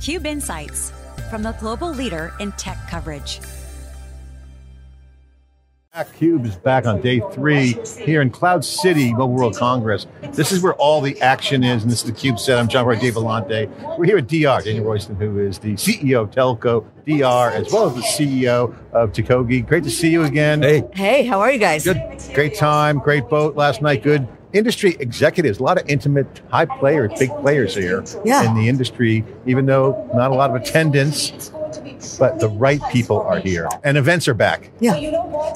theCUBE Insights from the global leader in tech coverage. Cube is back on day three here in Cloud City Mobile World Congress. This is where all the action is, and this is the Cube set. I'm John Roy Dave Vellante. We're here at DR, Danielle Royston, who is the CEO of Telco DR, as well as the CEO of Totogi. Great to see you again. Hey. Hey, how are you guys? Good. Great time, great boat last night, good industry executives, a lot of intimate, high players, big players here Yeah. in the industry, even though not a lot of attendance, but the right people are here. And events are back. Yeah.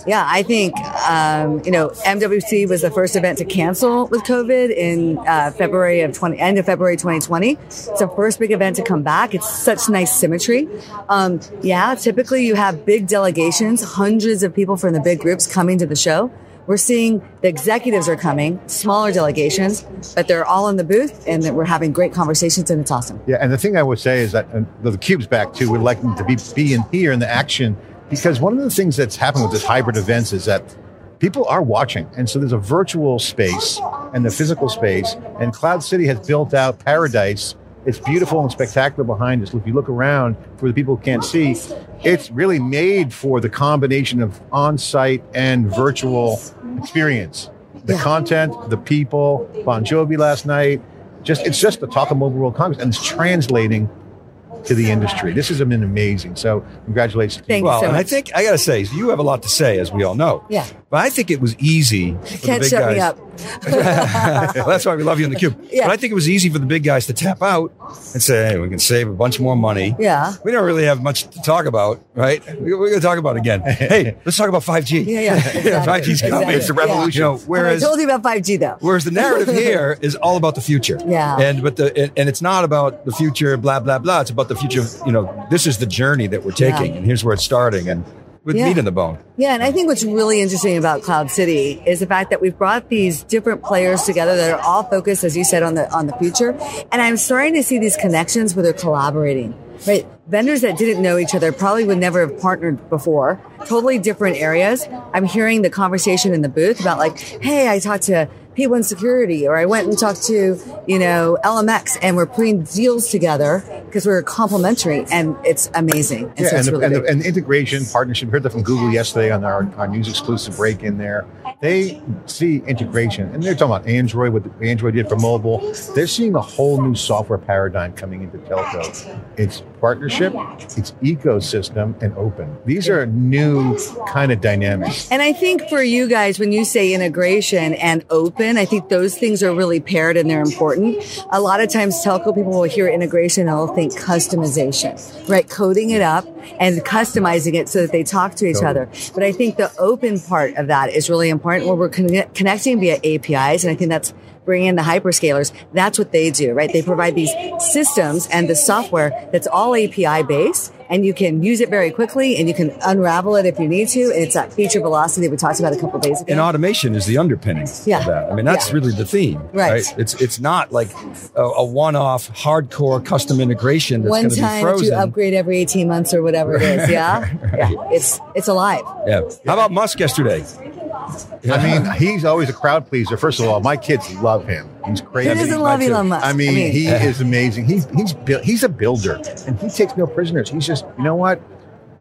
Yeah, I think, um, you know, MWC was the first event to cancel with COVID in uh, February of 20, end of February 2020. It's the first big event to come back. It's such nice symmetry. Um, yeah, typically you have big delegations, hundreds of people from the big groups coming to the show. We're seeing the executives are coming, smaller delegations, but they're all in the booth and we're having great conversations and it's awesome. Yeah, and the thing I would say is that the cube's back too. We'd like them to be, be in here in the action because one of the things that's happened with this hybrid events is that people are watching, and so there's a virtual space and the physical space. And Cloud City has built out paradise. It's beautiful and spectacular behind us. If you look around for the people who can't see, it's really made for the combination of on-site and virtual experience. The Yeah. content, the people, Bon Jovi last night, just it's just the talk of mobile world congress and it's translating to the industry this has been amazing so congratulations to. Thank you Well, so and I think I got to say, you have a lot to say, as we all know. Yeah. But I think it was easy. For Can't the big shut guys. me up. Well, that's why we love you in the cube. Yeah. But I think it was easy for the big guys to tap out and say, "Hey, we can save a bunch more money." Yeah. We don't really have much to talk about, right? We- We're going to talk about it again. hey, let's talk about 5G. Yeah, yeah. Exactly. 5G's coming. Exactly. It's a revolution. Yeah. You know, whereas I told you about 5G though. Whereas the narrative here is all about the future. Yeah. And but the and, and it's not about the future, blah blah blah. It's about the future. of, You know, this is the journey that we're taking, Yeah. and here's where it's starting, and with Yeah. meat in the bone. Yeah, and I think what's really interesting about Cloud City is the fact that we've brought these different players together that are all focused, as you said, on the on the future. And I'm starting to see these connections where they're collaborating. Right, vendors that didn't know each other probably would never have partnered before. Totally different areas. I'm hearing the conversation in the booth about like, hey, I talked to P1 Security, or I went and talked to you know LMX, and we're putting deals together because we're complementary, and it's amazing. And yeah, so and, it's the, really and, the, and integration partnership. We heard that from Google yesterday on our, our news exclusive break in there. They see integration, and they're talking about Android, what Android did for mobile. They're seeing a whole new software paradigm coming into telco. It's partnership, it's ecosystem, and open. These are new kind of dynamics. And I think for you guys, when you say integration and open, I think those things are really paired and they're important. A lot of times telco people will hear integration and they'll think customization, right? Coding it up and customizing it so that they talk to each Totally. other. But I think the open part of that is really important where we're conne- connecting via APIs. And I think that's bringing in the hyperscalers. That's what they do, right? They provide these systems and the software that's all API based and you can use it very quickly and you can unravel it if you need to. And it's that feature velocity that we talked about a couple days ago. And automation is the underpinning Yeah. of that. I mean, that's Yeah. really the theme, Right. It's it's not like a, a one-off hardcore custom integration that's One going to be frozen. you upgrade every 18 months or whatever it is. Yeah. yeah. It's, it's alive. yeah. How about Musk yesterday? I mean, he's always a crowd pleaser. First of all, my kids love him. He's crazy. Who doesn't love Elon Musk? I mean, he is amazing. He, he's built, he's a builder, and he takes no prisoners. He's just, you know what?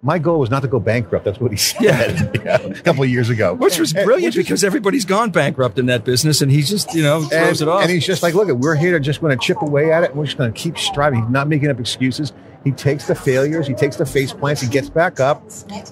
My goal was not to go bankrupt. That's what he said yeah, a couple of years ago. Which was And- brilliant which is- because everybody's gone bankrupt in that business, and he just you know throws and, it off. and he's just like, look, at we're here to just going to chip away at it. And we're just going to keep striving. He's not making up excuses. He takes the failures, he takes the face plants, he gets back up,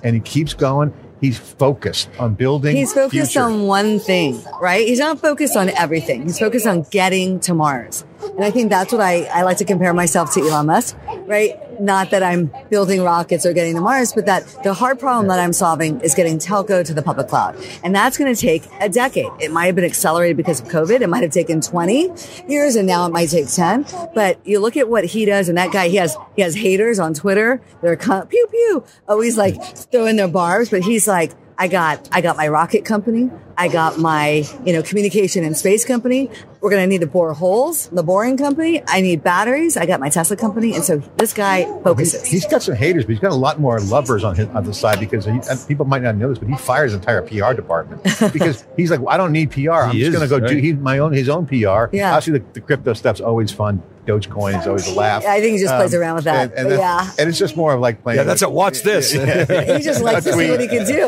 and he keeps going. He's focused on building. He's focused future. on one thing, right? He's not focused on everything. He's focused on getting to Mars. And I think that's what I, I like to compare myself to Elon Musk, right? Not that I'm building rockets or getting to Mars, but that the hard problem that I'm solving is getting telco to the public cloud. And that's going to take a decade. It might have been accelerated because of COVID. It might have taken 20 years and now it might take 10. But you look at what he does and that guy, he has, he has haters on Twitter. They're kind of pew pew, oh, always like throwing their barbs, but he's like, I got I got my rocket company. I got my you know communication and space company. We're gonna need to bore holes. The boring company. I need batteries. I got my Tesla company. And so this guy focuses. He's got some haters, but he's got a lot more lovers on his on the side because he, and people might not know this, but he fires his entire PR department because he's like, well, I don't need PR. I'm He just is, going to go do right. he, my own his own PR. Yeah. Obviously, the, the crypto stuff's always fun. Dogecoin is always a laugh. I think he just plays Um, around with that. And, and but yeah. and it's just more of like playing. Yeah, that's like- a watch this. He just likes to see what he can do.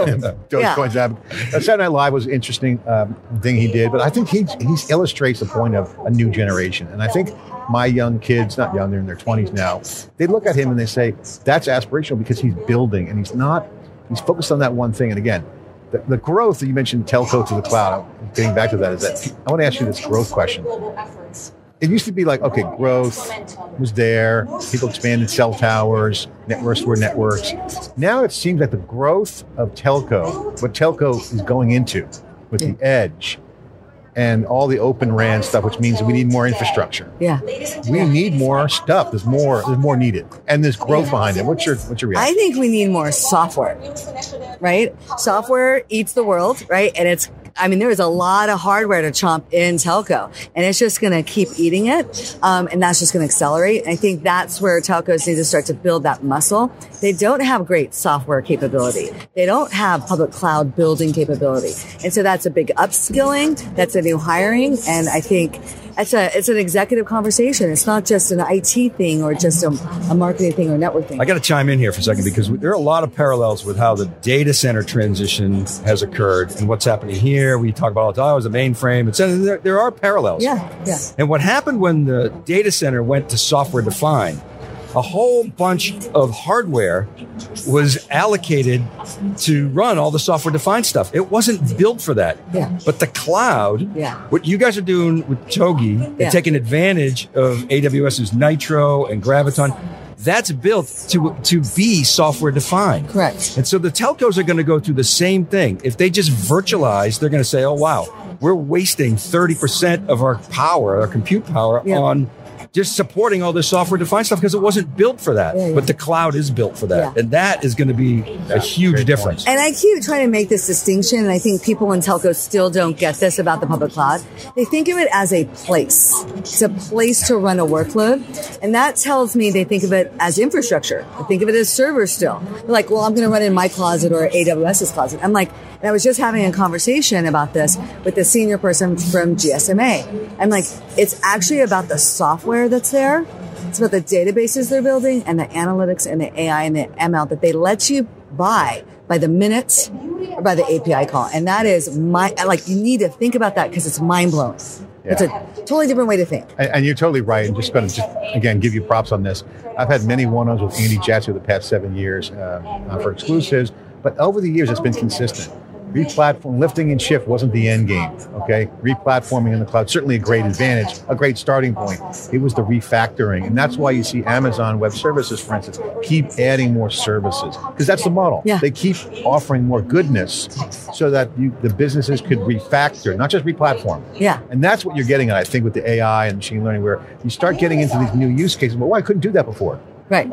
Yeah. Dogecoin's happening. Uh, Saturday Night Live was an interesting um, thing he did, but I think he he illustrates the point of a new generation. And I think my young kids, not young, they're in their twenties now, they look at him and they say that's aspirational because he's building and he's not. He's focused on that one thing. And again, the, the growth that you mentioned, telco to the cloud. Getting back to that is that I want to ask you this growth question. It used to be like, okay, growth was there. People expanded cell towers, networks were networks. Now it seems like the growth of telco, what telco is going into with the edge and all the open RAN stuff, which means we need more infrastructure. Yeah. We need more stuff. There's more. There's more needed, and there's growth behind it. What's your What's your reaction? I think we need more software, right? Software eats the world, right? And it's, I mean, there is a lot of hardware to chomp in telco, and it's just going to keep eating it. Um, and that's just going to accelerate. I think that's where telcos need to start to build that muscle. They don't have great software capability. They don't have public cloud building capability. And so that's a big upskilling. That's a new hiring. And I think it's a, it's an executive conversation. It's not just an IT thing or just a, a marketing thing or network thing. I got to chime in here for a second because there are a lot of parallels with how the data center transition has occurred and what's happening here. We talk about all the time, it was a mainframe, etc. There, there are parallels. yeah. Yeah. And what happened when the data center went to software defined, a whole bunch of hardware was allocated to run all the software defined stuff. It wasn't built for that. Yeah. But the cloud, Yeah. what you guys are doing with Totogi Yeah. and taking advantage of AWS's Nitro and Graviton, that's built to, to be software defined. Correct. And so the telcos are going to go through the same thing. If they just virtualize, they're going to say, oh, wow, we're wasting 30% of our power, our compute power Yeah. on just supporting all this software defined stuff because it wasn't built for that. Yeah, yeah. But the cloud is built for that. Yeah. And that is going to be a huge great difference. And I keep trying to make this distinction, and I think people in telco still don't get this about the public cloud. They think of it as a place. It's a place to run a workload. And that tells me they think of it as infrastructure. They think of it as servers still. They're like, well, I'm going to run in my closet or AWS's closet. I'm like, and I was just having a conversation about this with the senior person from GSMA. I'm like, it's actually about the software that's there. It's about the databases they're building and the analytics and the AI and the ML that they let you buy by the minutes or by the API call. And that is my, like, you need to think about that because it's mind blowing. It's a totally different way to think. And, and you're totally right. And just going to just again give you props on this. I've had many one-ons with Andy Jassy over the past seven years uh, uh, for exclusives, but over the years it's been consistent. Replatform, lifting and shift wasn't the end game. Okay, replatforming in the cloud certainly a great advantage, a great starting point. It was the refactoring, and that's why you see Amazon Web Services, for instance, keep adding more services because that's the model. Yeah. They keep offering more goodness so that you, the businesses could refactor, not just replatform. Yeah. And that's what you're getting at, I think, with the AI and machine learning, where you start getting into these new use cases. Well, why couldn't do that before? Right.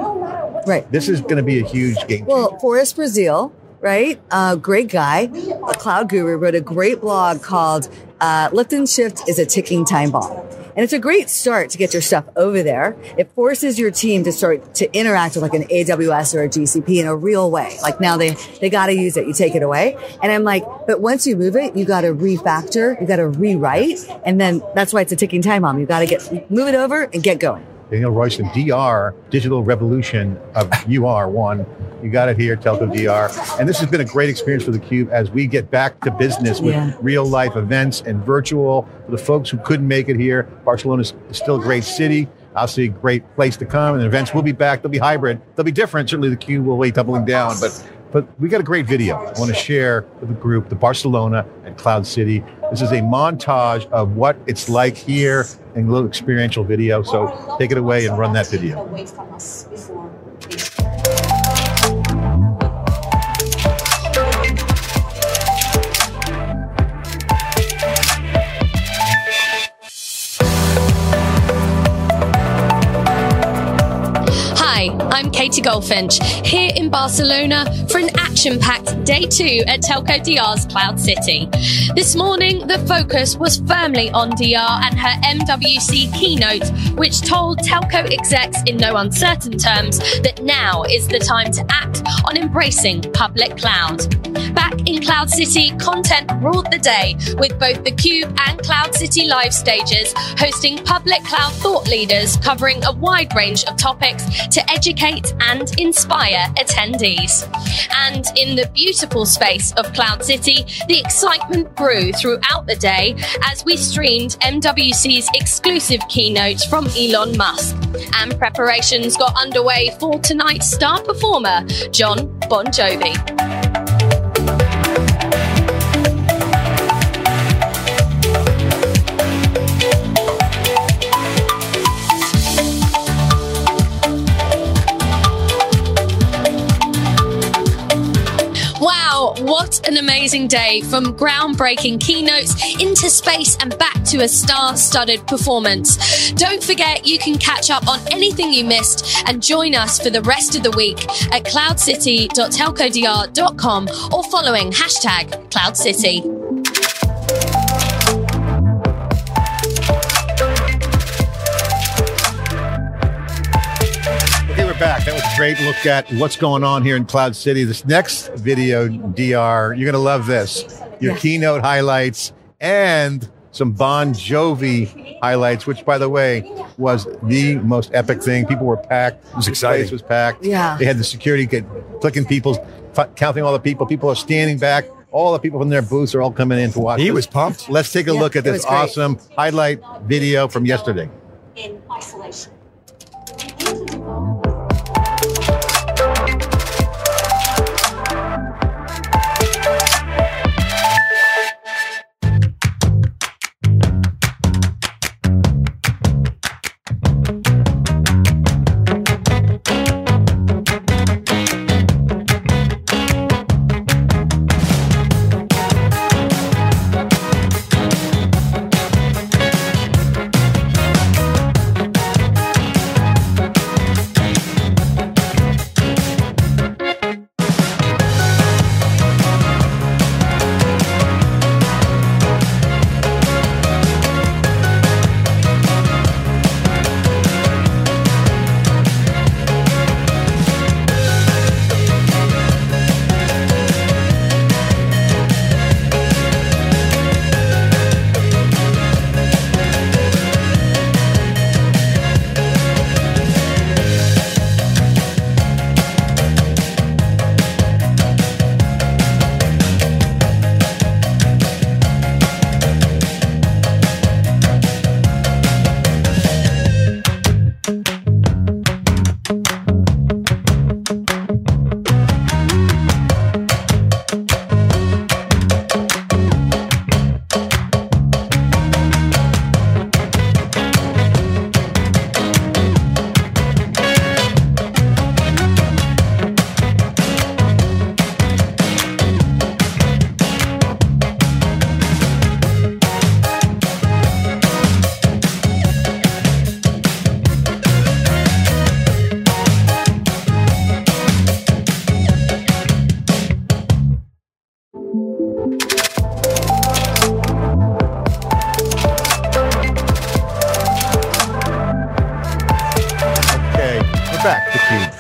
Right. This is going to be a huge game. Changer. Well, Forrest Brazeal, right? Uh, great guy, a cloud guru, wrote a great blog called uh, Lift and Shift is a Ticking Time Bomb. And it's a great start to get your stuff over there. It forces your team to start to interact with like an AWS or a GCP in a real way. Like now they, they got to use it. You take it away. And I'm like, but once you move it, you got to refactor, you got to rewrite. And then that's why it's a ticking time bomb. You got to get, move it over and get going. Danielle Royston, DR, Digital Revolution of UR1. You got it here, Telco DR. And this has been a great experience for theCUBE as we get back to business with Yeah. real life events and virtual. For the folks who couldn't make it here, Barcelona is still a great city. Obviously, a great place to come. And events will be back. They'll be hybrid. They'll be different. Certainly, the Cube will be doubling down. But but we got a great video. I want to share with the group, the Barcelona and Cloud City. This is a montage of what it's like here and a little experiential video. So take it away and run that video. I'm Katie Goldfinch, here in Barcelona for an action packed day two at Telco DR's Cloud City. This morning, the focus was firmly on DR and her MWC keynote, which told telco execs in no uncertain terms that now is the time to act on embracing public cloud. Back in Cloud City, content ruled the day with both the Cube and Cloud City live stages hosting public cloud thought leaders covering a wide range of topics to educate and inspire attendees. And in the beautiful space of Cloud City, the excitement grew throughout the day as we streamed MWC's exclusive keynote from Elon Musk. And preparations got underway for tonight's star performer, Jon Bon Jovi. An amazing day from groundbreaking keynotes into space and back to a star studded performance. Don't forget you can catch up on anything you missed and join us for the rest of the week at cloudcity.telcodr.com or following hashtag CloudCity. Back. That was a great look at what's going on here in Cloud City. This next video, DR, you're going to love this. Your Yeah. keynote highlights and some Bon Jovi highlights, which, by the way, was the most epic thing. People were packed. It was exciting. Place was packed. Yeah. They had the security get clicking people, f- counting all the people. People are standing back. All the people from their booths are all coming in to watch. He this. was pumped. Let's take a Yeah, look at this awesome highlight video from yesterday.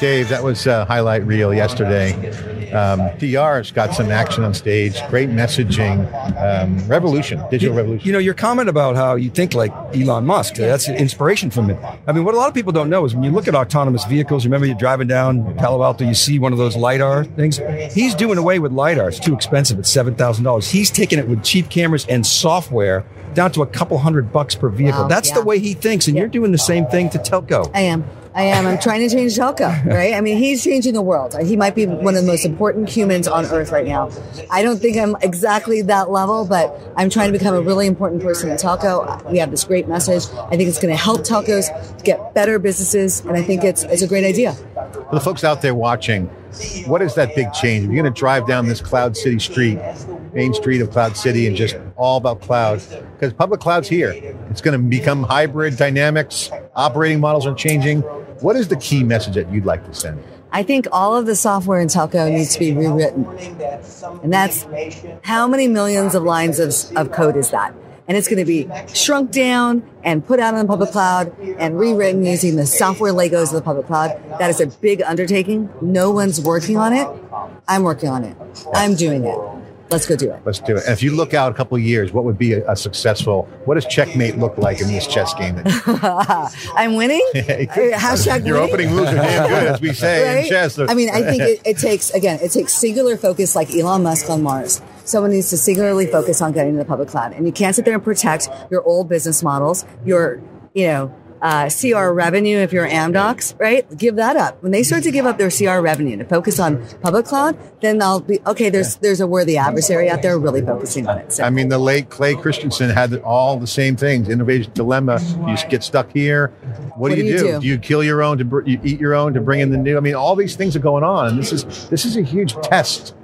Dave, that was a highlight reel yesterday. Um, DR's got some action on stage, great messaging, um, revolution, digital revolution. You know, your comment about how you think like Elon Musk, that's an inspiration from it. I mean, what a lot of people don't know is when you look at autonomous vehicles, remember you're driving down Palo Alto, you see one of those LiDAR things? He's doing away with LiDAR. It's too expensive. It's $7,000. He's taking it with cheap cameras and software down to a couple hundred bucks per vehicle. Wow, That's yeah. the way he thinks. And you're doing the same thing to telco. I am. I am. I'm trying to change telco, right? I mean, he's changing the world. He might be one of the most important humans on earth right now. I don't think I'm exactly that level, but I'm trying to become a really important person in telco. We have this great message. I think it's going to help telcos get better businesses, and I think it's it's a great idea. For the folks out there watching, what is that big change? You're going to drive down this Cloud City street, main street of Cloud City, and just all about cloud, because public cloud's here. It's going to become hybrid dynamics. Operating models are changing. What is the key message that you'd like to send? I think all of the software in telco needs to be rewritten. And that's how many millions of lines of, of code is that? And it's going to be shrunk down and put out on the public cloud and rewritten using the software Legos of the public cloud. That is a big undertaking. No one's working on it. I'm working on it. I'm doing it. Let's go do it. Let's do it. And if you look out a couple of years, what would be a, a successful? What does checkmate look like in this chess game? That I'm winning. Uh, hashtag Your winning. opening moves are damn good, as we say in chess. I mean, I think it, it takes again, it takes singular focus, like Elon Musk on Mars. Someone needs to singularly focus on getting to the public cloud, and you can't sit there and protect your old business models, your you know. Uh, CR revenue, if you're Amdocs, right? Give that up. When they start to give up their CR revenue to focus on public cloud, then I'll be okay. There's there's a worthy adversary out there really focusing on it. So I mean, the late Clay Christensen had all the same things. Innovation dilemma. You just get stuck here. What, do, you, do? Do you kill your own to br- you eat your own to bring in the new? I mean, all these things are going on, and this is this is a huge test.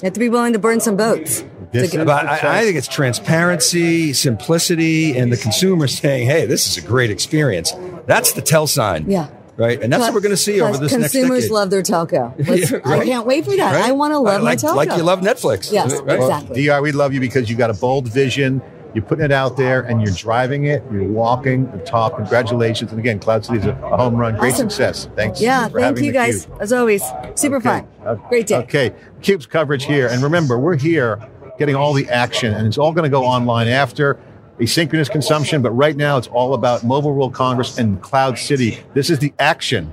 you have to be willing to burn some boats. This But I, I think it's transparency, simplicity, and the consumer saying, "Hey, this is a great experience." That's the tell sign. Yeah. Right, and that's what we're going to see over this next consumers love their telco. Let's- Yeah, I can't wait for that. Right? I want to love like, my telco. like you love Netflix. Yes, Right? exactly. Dr, we love you because you got a bold vision. You're putting it out there, and you're driving it. You're walking the talk. Congratulations! And again, Cloud City is a, a home run. Great Awesome. success. Thanks. Yeah, for thank having you guys. Cube. As always, super Okay. fun. Uh, Great day. Okay, Cube's coverage here, and remember, we're here getting all the action, and it's all going to go online after asynchronous consumption. But right now, it's all about Mobile World Congress and Cloud City. This is the action